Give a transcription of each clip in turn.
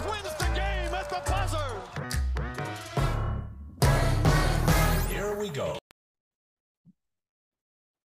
Doncic wins the game at the buzzer. Here we go.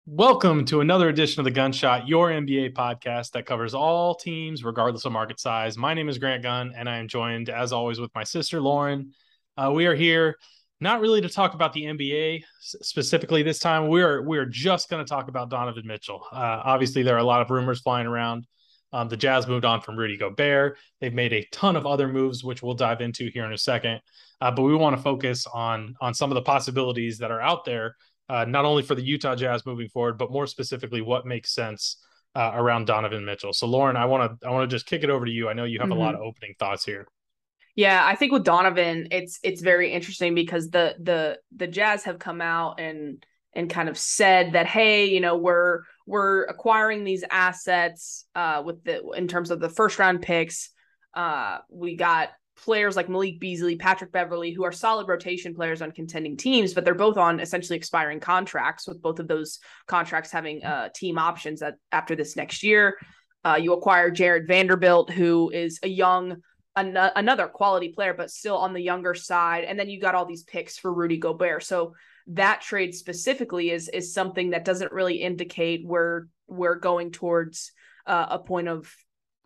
Welcome to another edition of the Gunshot, your NBA podcast that covers all teams, regardless of market size. My name is Grant Gunn, and I am joined, as always, with my sister Lauren. Uh, we are here not really to talk about the NBA specifically this time. We are we are just going to talk about Donovan Mitchell. Uh, obviously, there are a lot of rumors flying around. Um, the Jazz moved on from Rudy Gobert. They've made a ton of other moves, which we'll dive into here in a second. Uh, but we want to focus on on some of the possibilities that are out there, uh, not only for the Utah Jazz moving forward, but more specifically, what makes sense uh, around Donovan Mitchell. So, Lauren, I want to I want to just kick it over to you. I know you have mm-hmm. a lot mm-hmm. of opening thoughts here. Yeah, I think with Donovan, it's it's very interesting because the the the Jazz have come out and and kind of said that hey, you know, we're we're acquiring these assets uh with the in terms of the first round picks. Uh we got players like Malik Beasley, Patrick Beverley, who are solid rotation players on contending teams, but they're both on essentially expiring contracts, with both of those contracts having uh, team options at, after this next year. Uh, you acquire Jarred Vanderbilt, who is a young an- another quality player, but still on the younger side. And then you got all these picks for Rudy Gobert. So that trade specifically is is something that doesn't really indicate we're we're going towards uh, a point of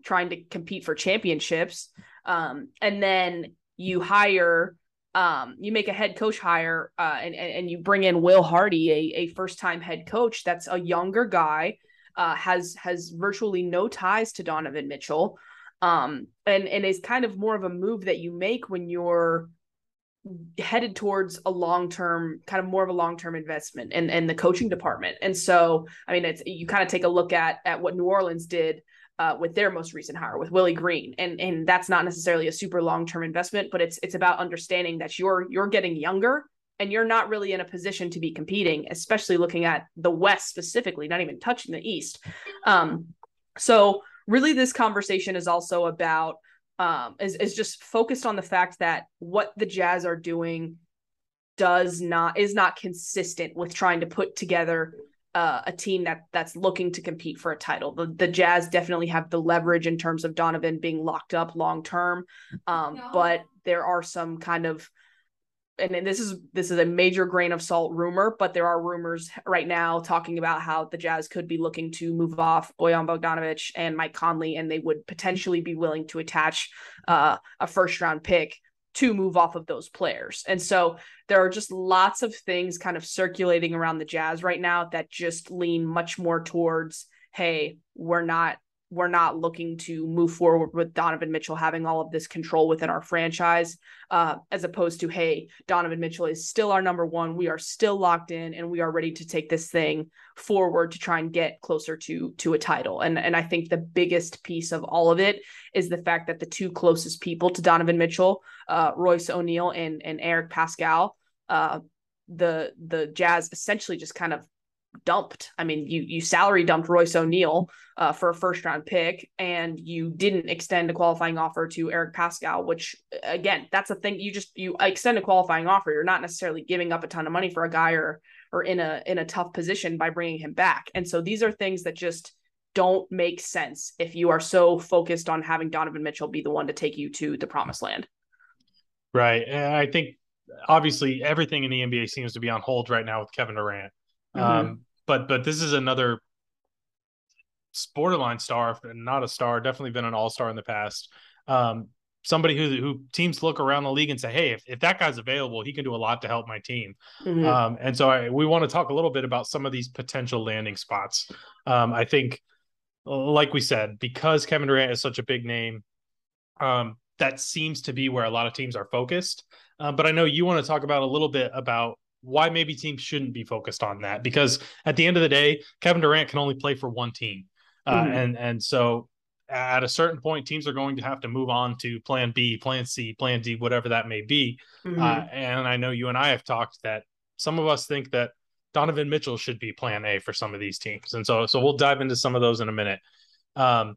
trying to compete for championships. Um, and then you hire um, you make a head coach hire uh, and, and you bring in Will Hardy, a, a first time head coach that's a younger guy, uh, has has virtually no ties to Donovan Mitchell um and and is kind of more of a move that you make when you're headed towards a long-term kind of more of a long-term investment in, in the coaching department. And so i mean it's you kind of take a look at at what new orleans did uh, with their most recent hire with willie green. And and that's not necessarily a super long-term investment but it's it's about understanding that you're you're getting younger and you're not really in a position to be competing especially looking at the west specifically not even touching the east. Um so really this conversation is also about um is, is just focused on the fact that what the jazz are doing does not is not consistent with trying to put together uh, a team that that's looking to compete for a title. The, the Jazz definitely have the leverage in terms of Donovan being locked up long term, um, no. but there are some kind of and this is this is a major grain of salt rumor, but there are rumors right now talking about how the Jazz could be looking to move off Bojan Bogdanovic and Mike Conley, and they would potentially be willing to attach uh, a first round pick to move off of those players. And so there are just lots of things kind of circulating around the Jazz right now that just lean much more towards, hey, we're not we're not looking to move forward with Donovan Mitchell having all of this control within our franchise, uh, as opposed to, hey, Donovan Mitchell is still our number one. We are still locked in, and we are ready to take this thing forward to try and get closer to to a title. And and I think the biggest piece of all of it is the fact that the two closest people to Donovan Mitchell, uh, Royce O'Neale and and Eric Paschall, uh, the the Jazz essentially just kind of dumped. I mean, you you salary dumped Royce O'Neale uh, for a first round pick, and you didn't extend a qualifying offer to Eric Paschall, Which again, that's a thing. You just you extend a qualifying offer. You're not necessarily giving up a ton of money for a guy or or in a in a tough position by bringing him back. And so these are things that just don't make sense if you are so focused on having Donovan Mitchell be the one to take you to the promised land. Right. And I think obviously everything in the NBA seems to be on hold right now with Kevin Durant. Mm-hmm. Um, but but this is another borderline star, not a star, definitely been an all star in the past. Um, somebody who who teams look around the league and say, hey, if, if that guy's available, he can do a lot to help my team. Mm-hmm. Um, and so I, we want to talk a little bit about some of these potential landing spots. Um, I think, like we said, because Kevin Durant is such a big name, um, that seems to be where a lot of teams are focused. Uh, but I know you want to talk about a little bit about why maybe teams shouldn't be focused on that because at the end of the day, Kevin Durant can only play for one team, uh, mm-hmm. and and so at a certain point, teams are going to have to move on to Plan B, Plan C, Plan D, whatever that may be. Mm-hmm. Uh, and I know you and I have talked that some of us think that Donovan Mitchell should be Plan A for some of these teams, and so so we'll dive into some of those in a minute. Um,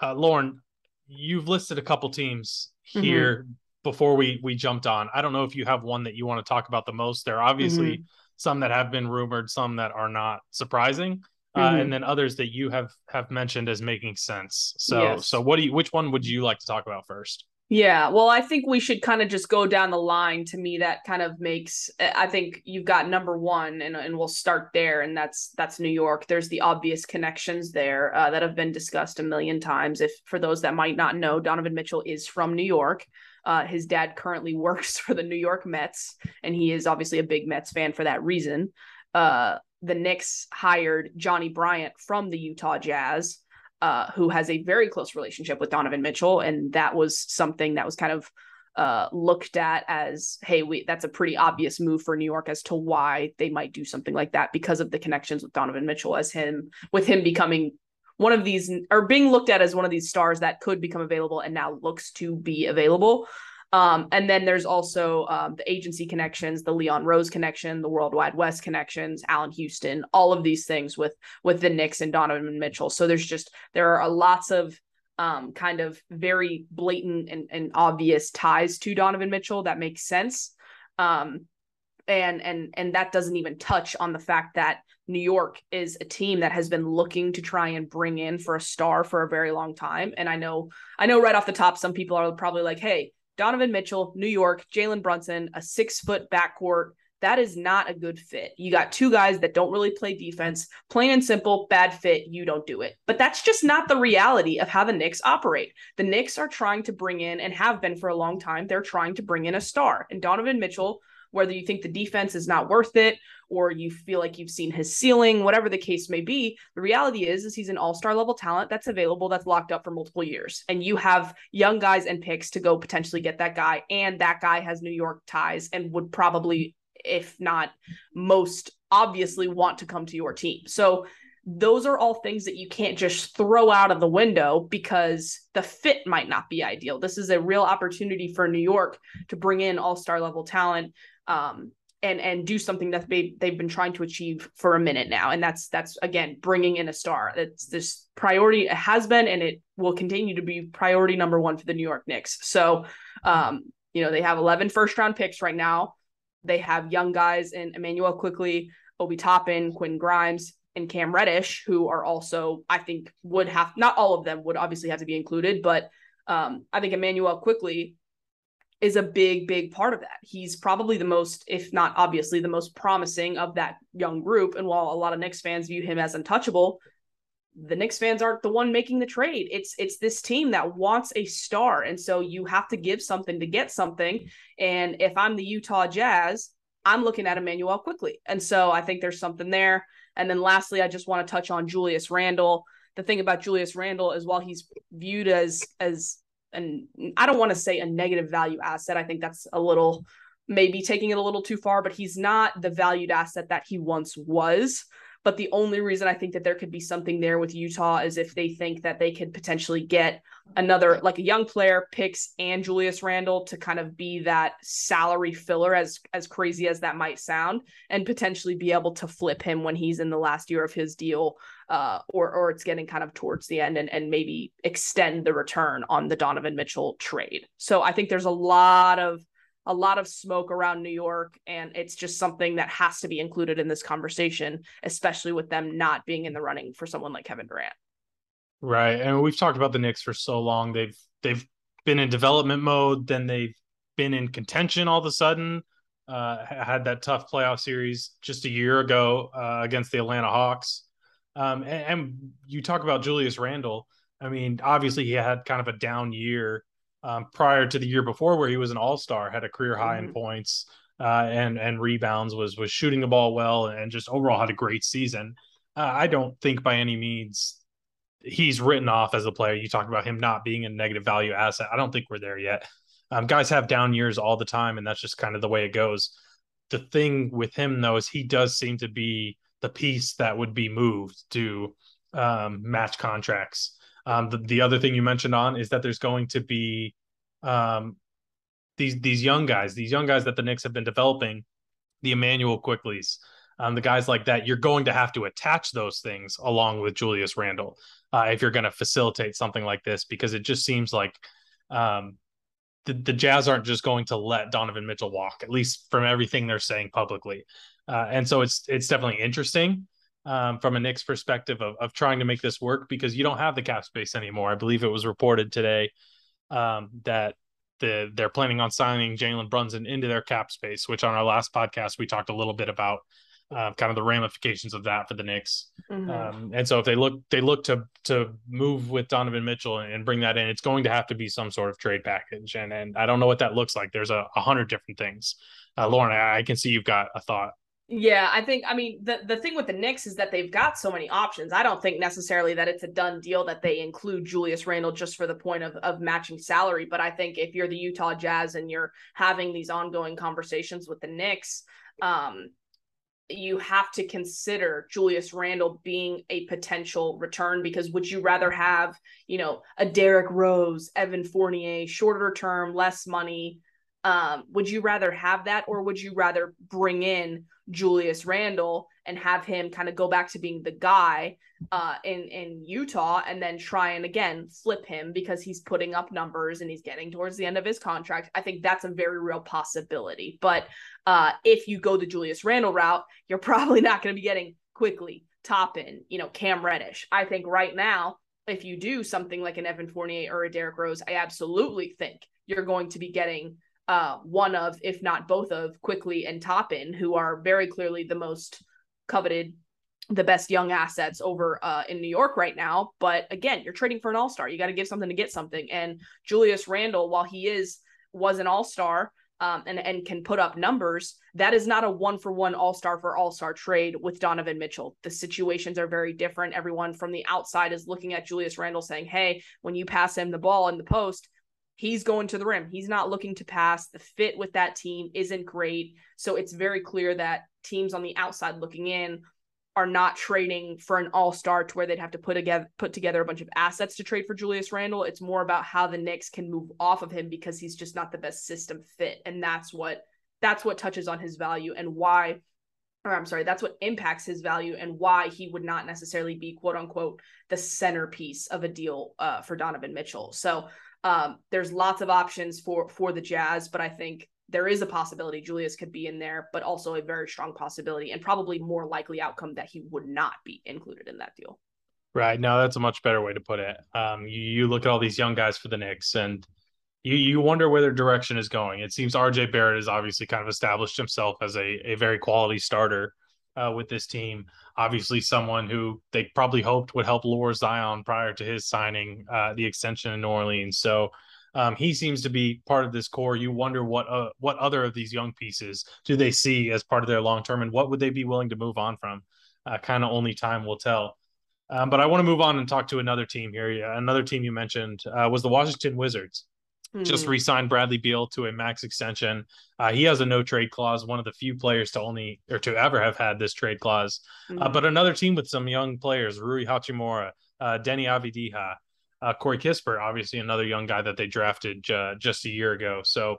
uh, Lauren, you've listed a couple teams mm-hmm. here mm-hmm before we we jumped on. I don't know if you have one that you want to talk about the most. There are obviously mm-hmm. some that have been rumored, some that are not surprising. uh, Mhm. and then others that you have have mentioned as making sense. So Yes. so what do you which one would you like to talk about first? Yeah, well, I think we should kind of just go down the line. To me, that kind of makes. I think you've got number one, and and we'll start there, and that's that's New York. There's the obvious connections there uh, that have been discussed a million times. If for those that might not know, Donovan Mitchell is from New York. Uh, his dad currently works for the New York Mets, and he is obviously a big Mets fan for that reason. Uh, the Knicks hired Johnny Bryant from the Utah Jazz uh, who has a very close relationship with Donovan Mitchell, and that was something that was kind of uh, looked at as, hey, we that's a pretty obvious move for New York as to why they might do something like that because of the connections with Donovan Mitchell, as him with him becoming one of these or being looked at as one of these stars that could become available and now looks to be available. Um, and then there's also um, the agency connections, the Leon Rose connection, the World Wide Wes connections, Allan Houston, all of these things with with the Knicks and Donovan Mitchell. So there's just there are lots of um, kind of very blatant and, and obvious ties to Donovan Mitchell that makes sense. Um, and and and that doesn't even touch on the fact that New York is a team that has been looking to try and bring in for a star for a very long time. And I know I know right off the top, some people are probably like, hey, Donovan Mitchell, New York, Jalen Brunson, a six foot backcourt. That is not a good fit. You got two guys that don't really play defense. Plain and simple, bad fit. You don't do it. But that's just not the reality of how the Knicks operate. The Knicks are trying to bring in and have been for a long time. They're trying to bring in a star. And Donovan Mitchell, whether you think the defense is not worth it or you feel like you've seen his ceiling, whatever the case may be, the reality is is he's an all-star level talent that's available, that's locked up for multiple years. And you have young guys and picks to go potentially get that guy. And that guy has New York ties and would probably, if not most obviously, want to come to your team. So those are all things that you can't just throw out of the window because the fit might not be ideal. This is a real opportunity for New York to bring in all-star level talent um, and and do something that they they've been trying to achieve for a minute now, and that's that's again bringing in a star. It's this priority it has been, and it will continue to be priority number one for the New York Knicks. So, um, you know, they have 11 first round picks right now. They have young guys in Immanuel Quickley, Obi Toppin, Quinn Grimes, and Cam Reddish, who are also I think would have not all of them would obviously have to be included, but um, I think Immanuel Quickley is a big, big part of that. He's probably the most, if not obviously, the most promising of that young group. And while a lot of Knicks fans view him as untouchable, the Knicks fans aren't the one making the trade. It's it's this team that wants a star. And so you have to give something to get something. And if I'm the Utah Jazz, I'm looking at Immanuel Quickley. And so I think there's something there. And then lastly, I just want to touch on Julius Randle. The thing about Julius Randle is while he's viewed as as and I don't want to say a negative value asset. I think that's a little maybe taking it a little too far, but he's not the valued asset that he once was. But the only reason I think that there could be something there with Utah is if they think that they could potentially get another, like a young player, picks and Julius Randle to kind of be that salary filler, as as crazy as that might sound, and potentially be able to flip him when he's in the last year of his deal, uh, or or it's getting kind of towards the end, and and maybe extend the return on the Donovan Mitchell trade. So I think there's a lot of a lot of smoke around New York, and it's just something that has to be included in this conversation, especially with them not being in the running for someone like Kevin Durant. Right. And we've talked about the Knicks for so long. They've they've been in development mode, then they've been in contention all of a sudden. Uh, had that tough playoff series just a year ago uh, against the Atlanta Hawks. Um, and, and, you talk about Julius Randle. I mean, obviously he had kind of a down year um, prior to the year before, where he was an All Star, had a career high mm-hmm. in points uh, and and rebounds, was was shooting the ball well, and just overall had a great season. Uh, I don't think by any means he's written off as a player. You talked about him not being a negative value asset. I don't think we're there yet. Um, guys have down years all the time, and that's just kind of the way it goes. The thing with him, though, is he does seem to be the piece that would be moved to um, match contracts. Um, the, the other thing you mentioned on is that there's going to be um, these these young guys, these young guys that the Knicks have been developing, the Immanuel Quickleys, um, the guys like that. You're going to have to attach those things along with Julius Randle uh, if you're going to facilitate something like this, because it just seems like um, the, the Jazz aren't just going to let Donovan Mitchell walk, at least from everything they're saying publicly. Uh, and so it's it's definitely interesting. Um, from a Knicks perspective of, of trying to make this work because you don't have the cap space anymore. I believe it was reported today um, that the they're planning on signing Jalen Brunson into their cap space, which on our last podcast we talked a little bit about uh, kind of the ramifications of that for the Knicks. Mm-hmm. Um, and so if they look they look to to move with Donovan Mitchell and bring that in, it's going to have to be some sort of trade package. And and I don't know what that looks like. There's a, a hundred different things. Uh, Lauren, I, I can see you've got a thought. Yeah, I think I mean the the thing with the Knicks is that they've got so many options. I don't think necessarily that it's a done deal that they include Julius Randle just for the point of of matching salary, but I think if you're the Utah Jazz and you're having these ongoing conversations with the Knicks, um you have to consider Julius Randle being a potential return because would you rather have, you know, a Derrick Rose, Evan Fournier, shorter term, less money? Um, would you rather have that or would you rather bring in Julius Randle and have him kind of go back to being the guy uh, in in Utah, and then try and again flip him because he's putting up numbers and he's getting towards the end of his contract. I think that's a very real possibility. But uh, if you go the Julius Randle route, you're probably not going to be getting Quickley Toppin, you know, Cam Reddish. I think right now, if you do something like an Evan Fournier or a Derrick Rose, I absolutely think you're going to be getting uh, one of, if not both of, Quickley and Toppin, who are very clearly the most coveted, the best young assets over uh, in New York right now. But again, you're trading for an all star. You got to give something to get something. And Julius Randle, while he is was an all star. Um, and and can put up numbers. That is not a one for one all star for all star trade with Donovan Mitchell. The situations are very different. Everyone from the outside is looking at Julius Randle saying, "Hey, when you pass him the ball in the post, he's going to the rim. He's not looking to pass. The fit with that team isn't great. So it's very clear that teams on the outside looking in are not trading for an all-star to where they'd have to put together put together a bunch of assets to trade for Julius Randle. It's more about how the Knicks can move off of him because he's just not the best system fit. And that's what that's what touches on his value and why or I'm sorry, that's what impacts his value and why he would not necessarily be quote unquote the centerpiece of a deal uh, for Donovan Mitchell. So um, there's lots of options for for the Jazz, but I think there is a possibility Julius could be in there, but also a very strong possibility and probably more likely outcome that he would not be included in that deal. Right. No, that's a much better way to put it. Um, you, you look at all these young guys for the Knicks and you you wonder where their direction is going. It seems RJ Barrett has obviously kind of established himself as a, a very quality starter uh, with this team. Obviously, someone who they probably hoped would help lure Zion prior to his signing uh, the extension in New Orleans. So um, he seems to be part of this core. You wonder what uh, what other of these young pieces do they see as part of their long term, and what would they be willing to move on from? Uh, kind of only time will tell. Um, but I want to move on and talk to another team here. Another team you mentioned uh, was the Washington Wizards mm-hmm. just re-signed Bradley Beal to a max extension. Uh, he has a no trade clause, one of the few players to only or to ever have had this trade clause. Mm-hmm. Uh, but another team with some young players, Rui Hachimura, uh, Deni Avdija, uh, Corey Kispert, obviously another young guy that they drafted just a year ago. So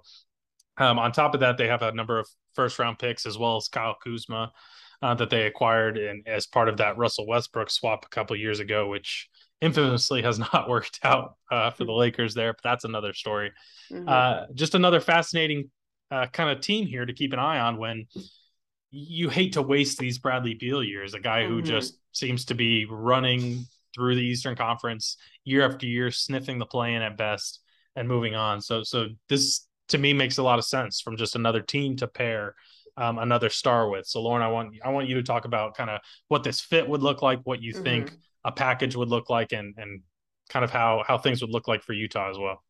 um, on top of that, they have a number of first round picks as well as Kyle Kuzma. Uh, that they acquired and as part of that Russell Westbrook swap a couple years ago, which infamously has not worked out uh, for the Lakers there, but that's another story. Mm-hmm. Uh, just another fascinating uh, kind of team here to keep an eye on when you hate to waste these Bradley Beal years, a guy mm-hmm. who just seems to be running through the Eastern Conference year after year, sniffing the play in at best and moving on. So, so this to me makes a lot of sense from just another team to pair um, another star with. So, Lauren, I want I want you to talk about kind of what this fit would look like, what you mm-hmm. think a package would look like and and kind of how how things would look like for Utah as well.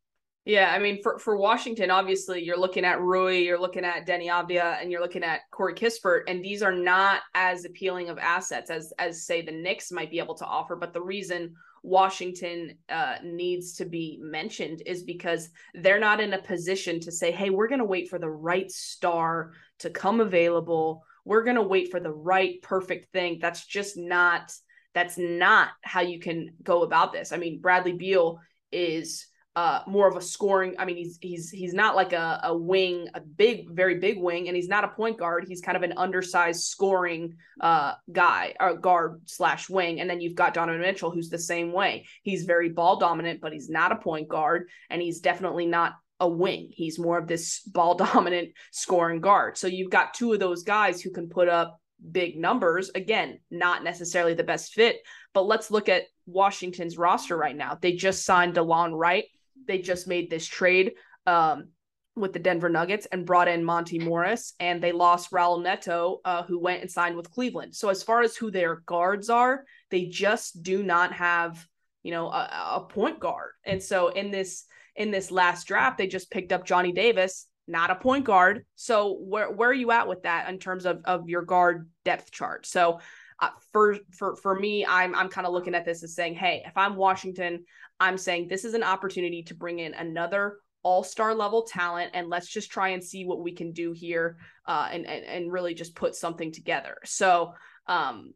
Yeah, I mean, for, for Washington, obviously, you're looking at Rui, you're looking at Deni Avdija, and you're looking at Corey Kispert, and these are not as appealing of assets as as say the Knicks might be able to offer. But the reason Washington uh, needs to be mentioned is because they're not in a position to say, "Hey, we're going to wait for the right star to come available. We're going to wait for the right perfect thing." That's just not that's not how you can go about this. I mean, Bradley Beal is uh more of a scoring i mean he's he's he's not like a, a wing a big very big wing and he's not a point guard. He's kind of an undersized scoring uh guy or guard slash wing. And then you've got donovan mitchell who's the same way. He's very ball dominant but he's not a point guard and he's definitely not a wing. He's more of this ball dominant scoring guard. So you've got two of those guys who can put up big numbers. Again, not necessarily the best fit, but let's look at Washington's roster right now. They just signed Delon Wright. They just made this trade um, with the Denver Nuggets and brought in Monte Morris, and they lost Raul Neto, uh, who went and signed with Cleveland. So as far as who their guards are, they just do not have, you know, a, a point guard. And so in this in this last draft, they just picked up Johnny Davis, not a point guard. So where where are you at with that in terms of of your guard depth chart? So uh, for for for me, I'm I'm kind of looking at this as saying, hey, if I'm Washington, I'm saying this is an opportunity to bring in another all-star level talent and let's just try and see what we can do here uh, and, and and really just put something together. So um,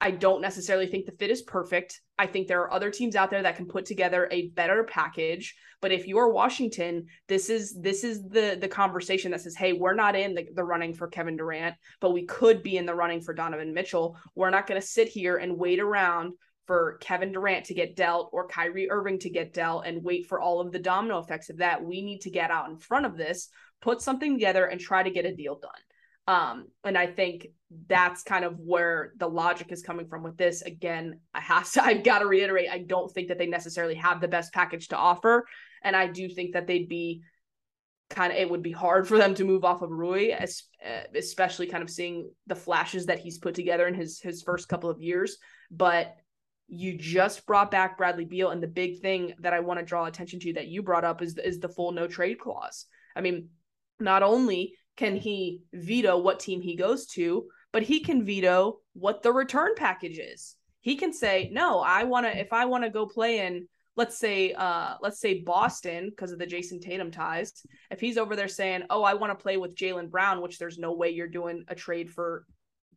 I don't necessarily think the fit is perfect. I think there are other teams out there that can put together a better package. But if you are Washington, this is this is the the conversation that says, hey, we're not in the, the running for Kevin Durant, but we could be in the running for Donovan Mitchell. We're not going to sit here and wait around for Kevin Durant to get dealt or Kyrie Irving to get dealt and wait for all of the domino effects of that. We need to get out in front of this, put something together, and try to get a deal done. Um, and I think that's kind of where the logic is coming from with this. Again, I have to, I've got to reiterate, I don't think that they necessarily have the best package to offer. And I do think that they'd be kind of, it would be hard for them to move off of Rui, especially kind of seeing the flashes that he's put together in his, his first couple of years. But you just brought back Bradley Beal. And the big thing that I want to draw attention to that you brought up is, is the full no trade clause. I mean, not only can he veto what team he goes to, but he can veto what the return package is. He can say, "No, I want to if I want to go play in let's say uh let's say Boston because of the Jayson Tatum ties. If he's over there saying, "Oh, I want to play with Jaylen Brown," which there's no way you're doing a trade for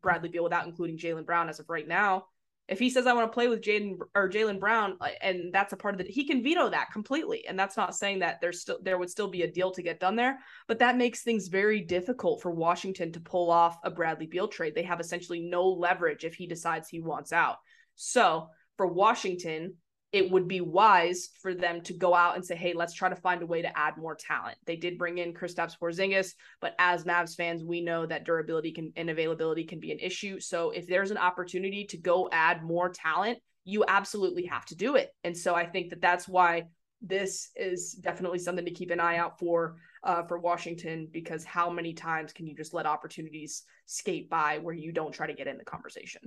Bradley Beal without including Jaylen Brown as of right now, if he says I want to play with Jaden or Jaylen Brown, uh, and that's a part of it, he can veto that completely. And that's not saying that there's still there would still be a deal to get done there, but that makes things very difficult for Washington to pull off a Bradley Beal trade. They have essentially no leverage if he decides he wants out. So for Washington, it would be wise for them to go out and say, "Hey, let's try to find a way to add more talent." They did bring in Kristaps Porzingis, but as Mavs fans, we know that durability can and availability can be an issue. So if there's an opportunity to go add more talent, you absolutely have to do it. And so I think that that's why this is definitely something to keep an eye out for uh, for Washington because how many times can you just let opportunities skate by where you don't try to get in the conversation?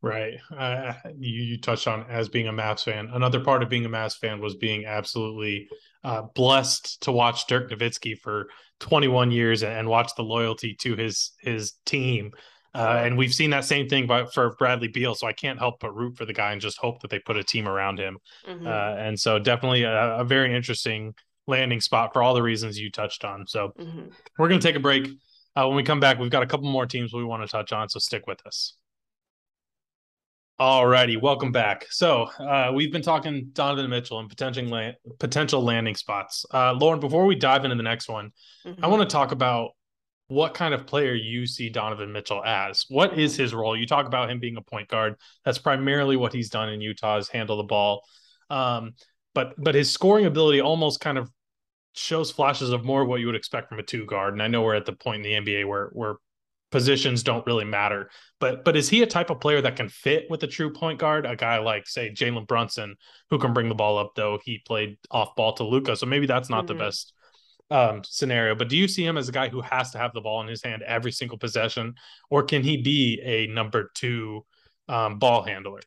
Right. Uh, you, you touched on as being a Mavs fan. Another part of being a Mavs fan was being absolutely uh, blessed to watch Dirk Nowitzki for 21 years and watch the loyalty to his his team. Uh, and we've seen that same thing by, for Bradley Beal. So I can't help but root for the guy and just hope that they put a team around him. Mm-hmm. Uh, and so definitely a, a, very interesting landing spot for all the reasons you touched on. So mm-hmm. we're going to take a break. Uh, when we come back, we've got a couple more teams we want to touch on. So stick with us. All righty, welcome back. So uh, we've been talking Donovan Mitchell and potential land, potential landing spots. Uh, Lauren, before we dive into the next one, mm-hmm. I want to talk about what kind of player you see Donovan Mitchell as. What is his role? You talk about him being a point guard. That's primarily what he's done in Utah is handle the ball. Um, but but his scoring ability almost kind of shows flashes of more what you would expect from a two guard. And I know we're at the point in the NBA where where positions don't really matter. But but is he a type of player that can fit with a true point guard? A guy like say Jalen Brunson, who can bring the ball up, though he played off ball to Luka, so maybe that's not mm-hmm. the best um, scenario. But do you see him as a guy who has to have the ball in his hand every single possession, or can he be a number two um, ball handler?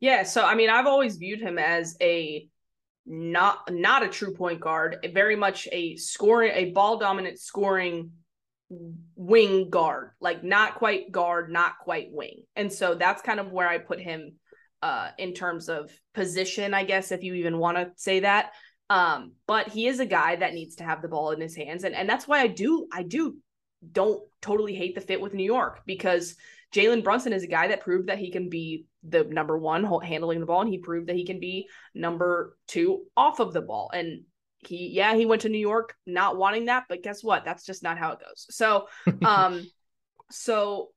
Yeah, so I mean, I've always viewed him as a not not a true point guard, very much a scoring, a ball dominant scoring wing guard, like not quite guard, not quite wing. And so that's kind of where I put him uh in terms of position, I guess if you even want to say that. Um but he is a guy that needs to have the ball in his hands and and that's why I do I do don't totally hate the fit with New York because Jalen Brunson is a guy that proved that he can be the number one handling the ball, and he proved that he can be number two off of the ball. And he yeah he went to new york not wanting that but guess what that's just not how it goes so um so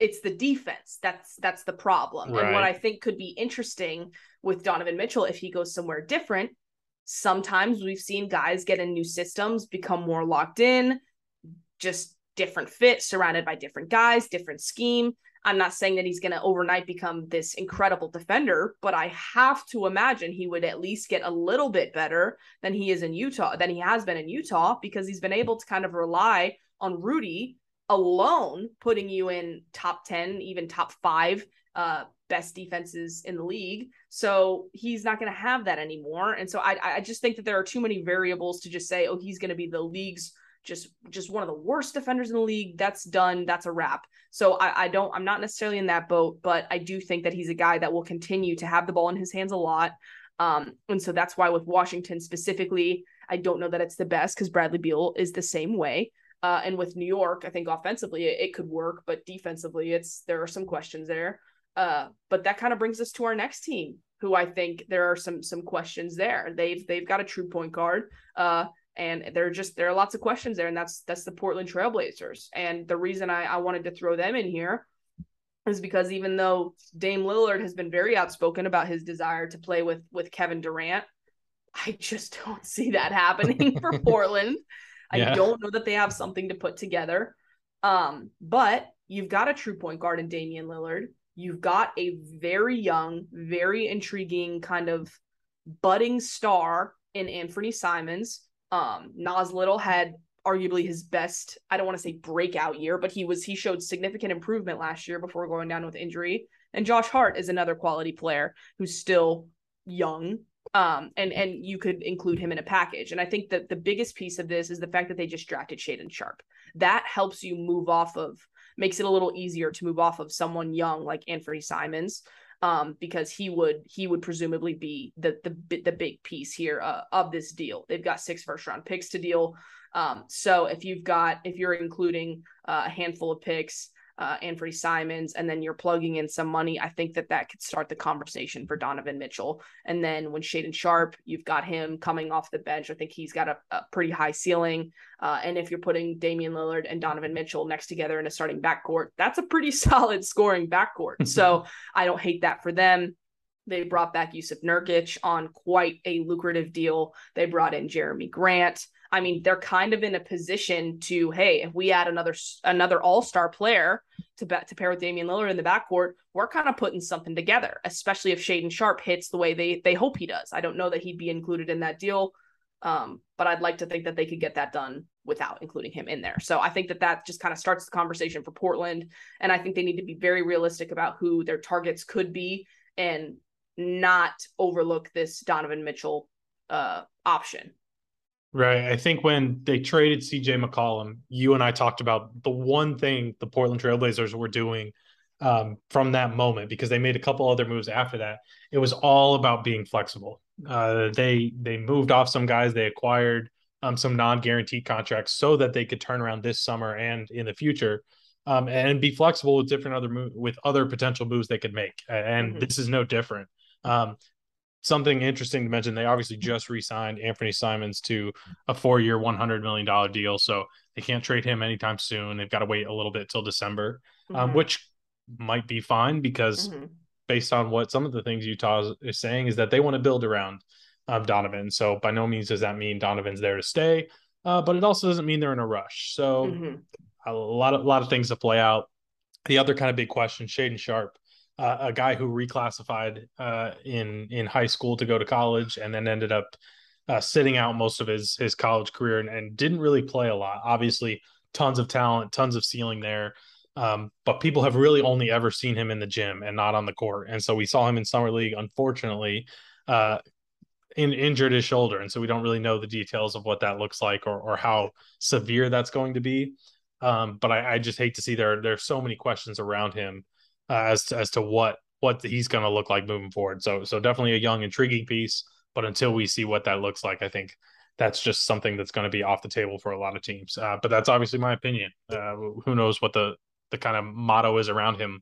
it's the defense that's that's the problem right. and what i think could be interesting with donovan mitchell if he goes somewhere different sometimes we've seen guys get in new systems become more locked in just different fit, surrounded by different guys, different scheme. I'm not saying that he's going to overnight become this incredible defender, but I have to imagine he would at least get a little bit better than he is in Utah, than he has been in Utah, because he's been able to kind of rely on Rudy alone, putting you in top 10, even top five uh, best defenses in the league. So he's not going to have that anymore. And so I, I just think that there are too many variables to just say, oh, he's going to be the league's just just one of the worst defenders in the league. That's done. That's a wrap. So I, I don't. I'm not necessarily in that boat, but I do think that he's a guy that will continue to have the ball in his hands a lot. Um, and so that's why with Washington specifically, I don't know that it's the best because Bradley Beal is the same way. Uh, and with New York, I think offensively it, it, could work, but defensively, it's there are some questions there. Uh, but that kind of brings us to our next team, who I think there are some some questions there. They've they've got a true point guard. Uh, and there are just there are lots of questions there and that's that's the portland trailblazers. And the reason I, I wanted to throw them in here is because even though dame lillard has been very outspoken about his desire to play with with kevin durant i just don't see that happening for portland. Yeah. i don't know that they have something to put together. Um but you've got a true point guard in damian lillard. You've got a very young very intriguing kind of budding star in anthony simons um, Nas Little had arguably his best, I don't want to say breakout year, but he was he showed significant improvement last year before going down with injury. And Josh Hart is another quality player who's still young. Um, and and you could include him in a package. And I think that the biggest piece of this is the fact that they just drafted Shaedon Sharpe. That helps you move off of makes it a little easier to move off of someone young like Anthony Simons um, because he would he would presumably be the the the big piece here uh, of this deal. They've got six first round picks to deal. Um, so if you've got if you're including uh, a handful of picks uh, Anthony Simons, and then you're plugging in some money, I think that that could start the conversation for Donovan Mitchell. And then when Shaedon Sharpe, you've got him coming off the bench. I think he's got a, a pretty high ceiling. Uh, and if you're putting Damian Lillard and Donovan Mitchell next together in a starting backcourt, that's a pretty solid scoring backcourt. so I don't hate that for them. They brought back Jusuf Nurkic on quite a lucrative deal. They brought in Jerami Grant. I mean, they're kind of in a position to, hey, if we add another another All Star player to bet to pair with Damian Lillard in the backcourt, we're kind of putting something together. Especially if Shaedon Sharpe hits the way they they hope he does. I don't know that he'd be included in that deal, um, but I'd like to think that they could get that done without including him in there. So I think that that just kind of starts the conversation for Portland, and I think they need to be very realistic about who their targets could be and not overlook this Donovan Mitchell uh, option Right. I think when they traded CJ McCollum, you and I talked about the one thing the Portland Trailblazers were doing um, from that moment because they made a couple other moves after that. It was all about being flexible. Uh, they they moved off some guys, they acquired um, some non-guaranteed contracts so that they could turn around this summer and in the future um, and be flexible with different other mo- with other potential moves they could make. And mm-hmm. this is no different. Um, something interesting to mention they obviously just re-signed anthony simons to a four-year 100 million dollar deal so they can't trade him anytime soon they've got to wait a little bit till december um, mm-hmm. um, which might be fine because mm-hmm. based on what some of the things utah is saying is that they want to build around um, donovan so by no means does that mean donovan's there to stay uh, but it also doesn't mean they're in a rush so mm-hmm. a lot of a lot of things to play out the other kind of big question shaedon sharpe uh, a guy who reclassified uh, in in high school to go to college and then ended up uh, sitting out most of his his college career and, and, didn't really play a lot. Obviously, tons of talent, tons of ceiling there. Um, but people have really only ever seen him in the gym and not on the court. And so we saw him in summer league, unfortunately, uh, in, injured his shoulder, and so we don't really know the details of what that looks like or or how severe that's going to be. Um, but I, I, just hate to see there there's so many questions around him uh, as to, as to what what he's going to look like moving forward. So so definitely a young, intriguing piece. But until we see what that looks like, I think that's just something that's going to be off the table for a lot of teams. Uh, but that's obviously my opinion. Uh, who knows what the the kind of motto is around him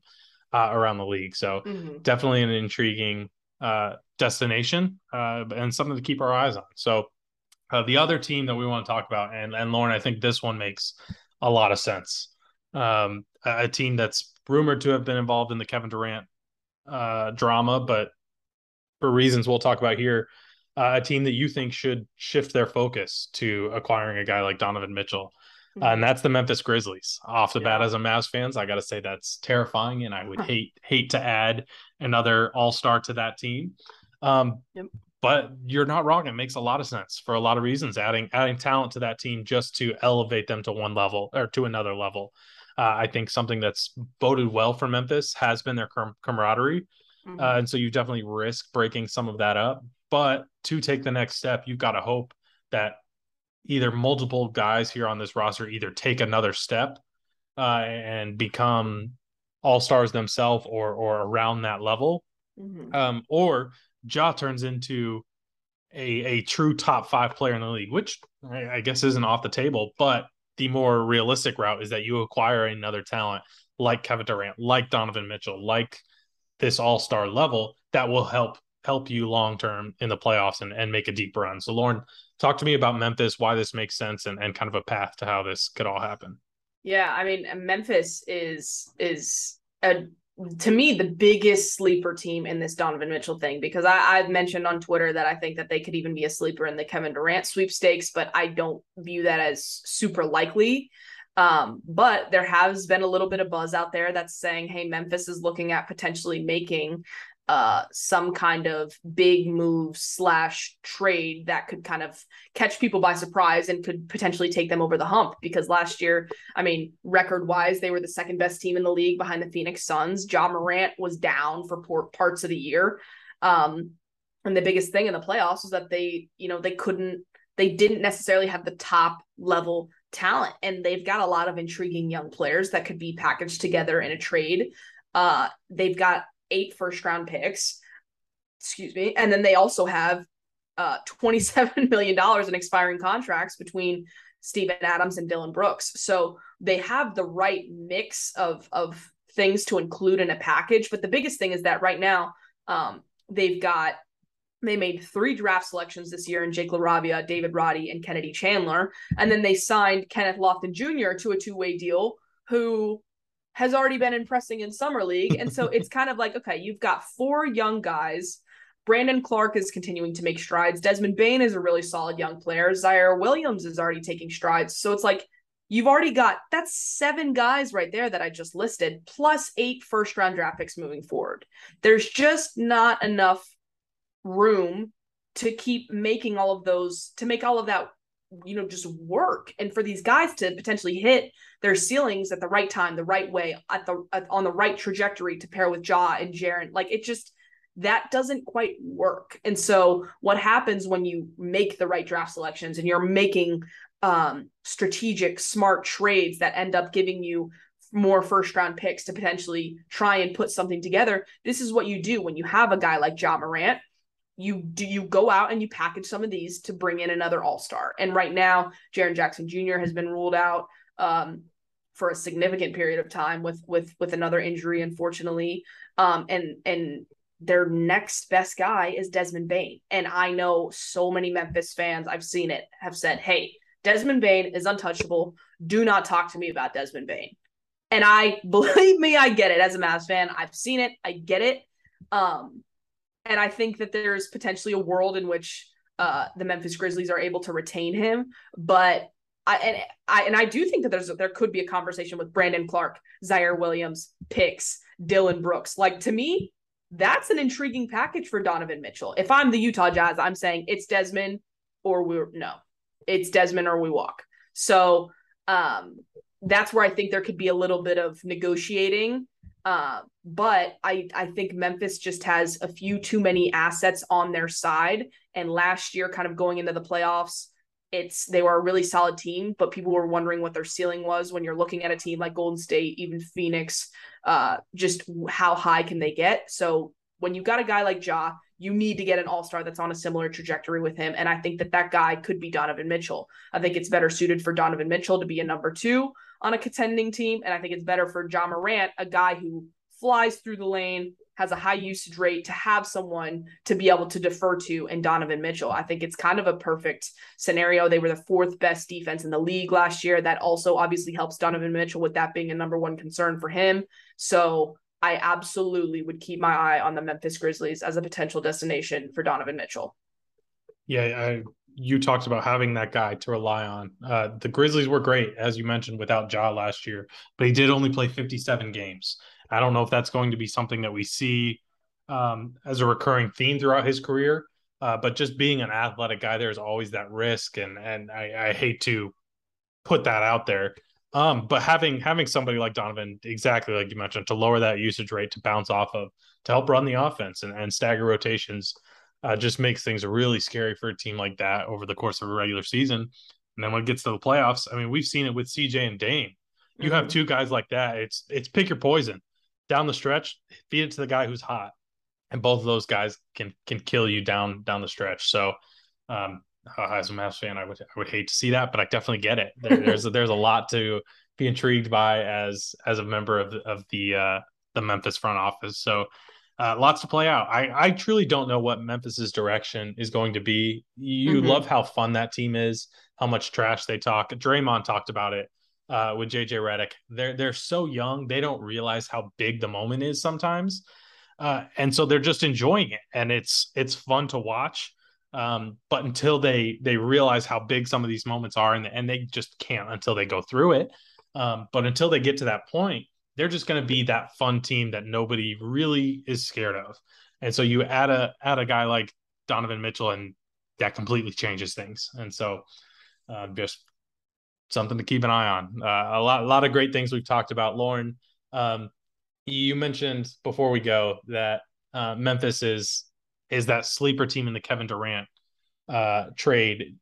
uh, around the league. So mm-hmm. definitely an intriguing uh, destination uh, and something to keep our eyes on. So uh, the other team that we want to talk about, and and Lauren, I think this one makes a lot of sense. Um, a team that's rumored to have been involved in the Kevin Durant uh, drama, but for reasons we'll talk about here, uh, a team that you think should shift their focus to acquiring a guy like Donovan Mitchell. Uh, and that's the Memphis Grizzlies. Off the Yeah. bat, as a Mavs fans, I got to say that's terrifying, and I would hate hate to add another All Star to that team. Um, Yep. But you're not wrong; it makes a lot of sense for a lot of reasons. Adding adding talent to that team just to elevate them to one level or to another level. Uh, I think something that's boded well for Memphis has been their com- camaraderie. Mhm. Uh, and so you definitely risk breaking some of that up. But to take the next step, you've got to hope that either multiple guys here on this roster either take another step uh, and become all stars themselves or or around that level, Mhm. um, or Ja turns into a a true top five player in the league, which I, I guess isn't off the table. But the more realistic route is that you acquire another talent like Kevin Durant, like Donovan Mitchell, like this all star level that will help help you long term in the playoffs and, and make a deep run. So Lauren, talk to me about Memphis, why this makes sense and, and kind of a path to how this could all happen. Yeah, I mean Memphis is is a to me the biggest sleeper team in this Donovan Mitchell thing because I, I've mentioned on Twitter that I think that they could even be a sleeper in the Kevin Durant sweepstakes, but I don't view that as super likely. Um, but there has been a little bit of buzz out there that's saying, hey, Memphis is looking at potentially making uh some kind of big move slash trade that could kind of catch people by surprise and could potentially take them over the hump because last year I mean, record wise, they were the second best team in the league behind the Phoenix Suns. Ja Morant was down for parts of the year. Um, and the biggest thing in the playoffs was that they, you know, they couldn't, they didn't necessarily have the top level talent. And they've got a lot of intriguing young players that could be packaged together in a trade. Uh, they've got eight first round picks, excuse me. And then they also have uh, $27 million in expiring contracts between Steven Adams and Dillon Brooks. So they have the right mix of of things to include in a package. But the biggest thing is that right now, um, they've got they made three draft selections this year in Jake LaRavia, David Roddy, and Kennedy Chandler. And then they signed Kenneth Lofton Jr. to a two-way deal, who has already been impressing in summer league. And so it's kind of like, okay, you've got four young guys. Brandon Clarke is continuing to make strides. Desmond Bane is a really solid young player. Ziaire Williams is already taking strides. So it's like you've already got that's seven guys right there that I just listed, plus eight first round draft picks moving forward. There's just not enough room to keep making all of those, to make all of that, you know, just work. And for these guys to potentially hit their ceilings at the right time, the right way, at the at, on the right trajectory to pair with Ja and Jaren, like it just that doesn't quite work. And so what happens when you make the right draft selections and you're making um strategic smart trades that end up giving you more first round picks to potentially try and put something together. This is what you do when you have a guy like Ja Morant. You do you go out and you package some of these to bring in another all-star. And right now, Jaren Jackson Jr. has been ruled out um for a significant period of time with with with another injury, unfortunately. Um and and their next best guy is Desmond Bane. And I know so many Memphis fans, I've seen it, have said, hey, Desmond Bane is untouchable. Do not talk to me about Desmond Bane. And I believe me, I get it as a Mavs fan. I've seen it. I get it. Um, and I think that there's potentially a world in which uh, the Memphis Grizzlies are able to retain him. But I and I and I do think that there's there could be a conversation with Brandon Clarke, Ziaire Williams, Picks, Dillon Brooks. Like to me, that's an intriguing package for Donovan Mitchell. If I'm the Utah Jazz, I'm saying it's Desmond or we're no, it's Desmond or we walk. So um, that's where I think there could be a little bit of negotiating. Uh, but I I think Memphis just has a few too many assets on their side. And last year, kind of going into the playoffs, it's they were a really solid team, but people were wondering what their ceiling was when you're looking at a team like Golden State, even Phoenix. Uh, just how high can they get? So when you've got a guy like Ja, you need to get an all star that's on a similar trajectory with him. And I think that that guy could be Donovan Mitchell. I think it's better suited for Donovan Mitchell to be a number two on a contending team. And I think it's better for Ja Morant, a guy who flies through the lane, has a high usage rate, to have someone to be able to defer to and Donovan Mitchell. I think it's kind of a perfect scenario. They were the fourth best defense in the league last year. That also obviously helps Donovan Mitchell with that being a number one concern for him. So I absolutely would keep my eye on the Memphis Grizzlies as a potential destination for Donovan Mitchell. Yeah, I you talked about having that guy to rely on. Uh, the Grizzlies were great, as you mentioned, without Ja last year, but he did only play 57 games. I don't know if that's going to be something that we see um, as a recurring theme throughout his career. Uh, but just being an athletic guy, there's always that risk, and and I, I hate to put that out there. Um, but having having somebody like Donovan, exactly like you mentioned, to lower that usage rate to bounce off of, to help run the offense and, and stagger rotations, uh, just makes things really scary for a team like that over the course of a regular season. And then when it gets to the playoffs, I mean, we've seen it with CJ and Dame. You mm-hmm. have two guys like that. It's it's pick your poison down the stretch. Feed it to the guy who's hot and both of those guys can can kill you down down the stretch. So, um, as a Mavs fan, I would I would hate to see that, but I definitely get it. There, there's a, there's a lot to be intrigued by as as a member of the, of the uh, the Memphis front office. So. Uh, lots to play out. I, I truly don't know what Memphis's direction is going to be. You mm-hmm. love how fun that team is, how much trash they talk. Draymond talked about it uh, with JJ Redick. They're they're so young, they don't realize how big the moment is sometimes uh, and so they're just enjoying it, and it's it's fun to watch. Um, but until they they realize how big some of these moments are, and and they just can't until they go through it. Um, but until they get to that point, they're just going to be that fun team that nobody really is scared of. And so you add a add a guy like Donovan Mitchell, and that completely changes things. And so uh, just something to keep an eye on. Uh, a lot a lot of great things we've talked about, Lauren. Um, you mentioned before we go that uh, Memphis is is that sleeper team in the Kevin Durant uh, trade.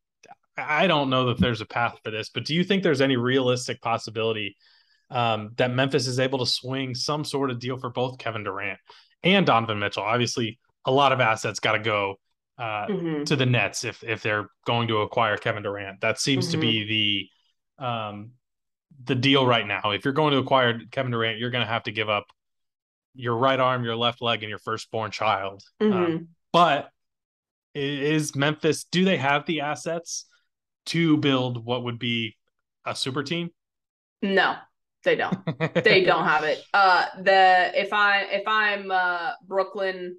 I don't know that there's a path for this, but do you think there's any realistic possibility um, that Memphis is able to swing some sort of deal for both Kevin Durant and Donovan Mitchell? Obviously, a lot of assets got to go uh, mm-hmm. to the Nets if if they're going to acquire Kevin Durant. That seems mm-hmm. to be the um, the deal right now. If you're going to acquire Kevin Durant, you're going to have to give up your right arm, your left leg, and your firstborn child. Um, mm-hmm. Um, but is Memphis? Do they have the assets to build what would be a super team? No, they don't. they don't have it. Uh, the if I if I'm uh Brooklyn,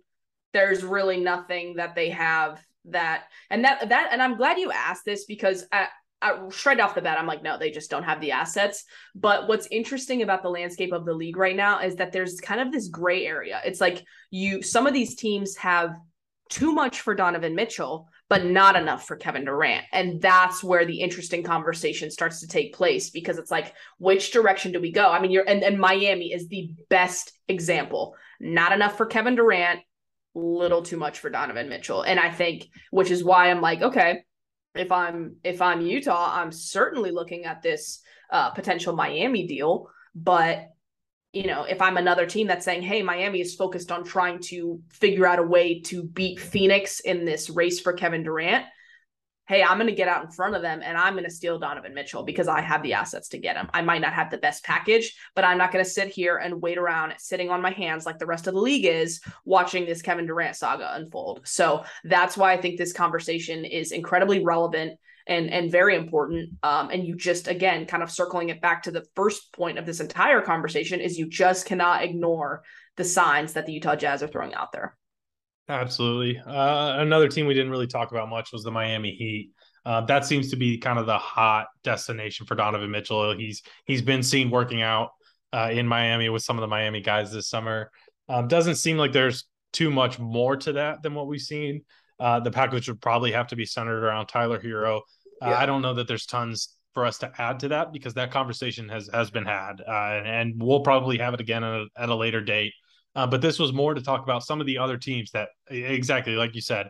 there's really nothing that they have that and that that and I'm glad you asked this because at, uh, straight off the bat, I'm like, no, they just don't have the assets. But what's interesting about the landscape of the league right now is that there's kind of this gray area. It's like you, some of these teams have too much for Donovan Mitchell, but not enough for Kevin Durant. And that's where the interesting conversation starts to take place because it's like, which direction do we go? I mean, you're, and, and Miami is the best example. Not enough for Kevin Durant, little too much for Donovan Mitchell. And I think, which is why I'm like, okay, if I'm if I'm Utah, I'm certainly looking at this uh, potential Miami deal. But you know, if I'm another team that's saying, "Hey, Miami is focused on trying to figure out a way to beat Phoenix in this race for Kevin Durant," hey, I'm going to get out in front of them and I'm going to steal Donovan Mitchell because I have the assets to get him. I might not have the best package, but I'm not going to sit here and wait around sitting on my hands like the rest of the league is watching this Kevin Durant saga unfold. So that's why I think this conversation is incredibly relevant and and very important um, and you just again kind of circling it back to the first point of this entire conversation is you just cannot ignore the signs that the Utah Jazz are throwing out there. Absolutely. Uh, another team we didn't really talk about much was the Miami Heat. Uh, that seems to be kind of the hot destination for Donovan Mitchell. He's he's been seen working out uh, in Miami with some of the Miami guys this summer. Um, doesn't seem like there's too much more to that than what we've seen. Uh, the package would probably have to be centered around Tyler Herro. Uh. I don't know that there's tons for us to add to that because that conversation has has been had, uh, and, and, we'll probably have it again at a, at a later date. Uh, but this was more to talk about some of the other teams that, exactly like you said,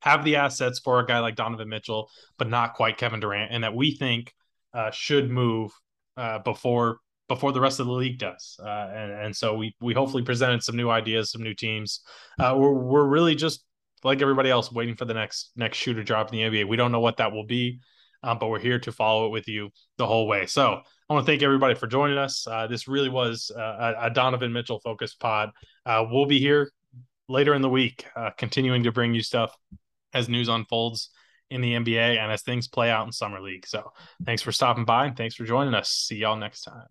have the assets for a guy like Donovan Mitchell, but not quite Kevin Durant, and that we think uh, should move uh, before before the rest of the league does. Uh, and, and so we we hopefully presented some new ideas, some new teams. Uh, we're we're really just like everybody else, waiting for the next next shooter drop in the NBA. We don't know what that will be um, but we're here to follow it with you the whole way. So I want to thank everybody for joining us. Uh, this really was uh, a, Donovan Mitchell focused pod. Uh, we'll be here later in the week, uh, continuing to bring you stuff as news unfolds in the NBA and as things play out in Summer League. So thanks for stopping by and thanks for joining us. See y'all next time.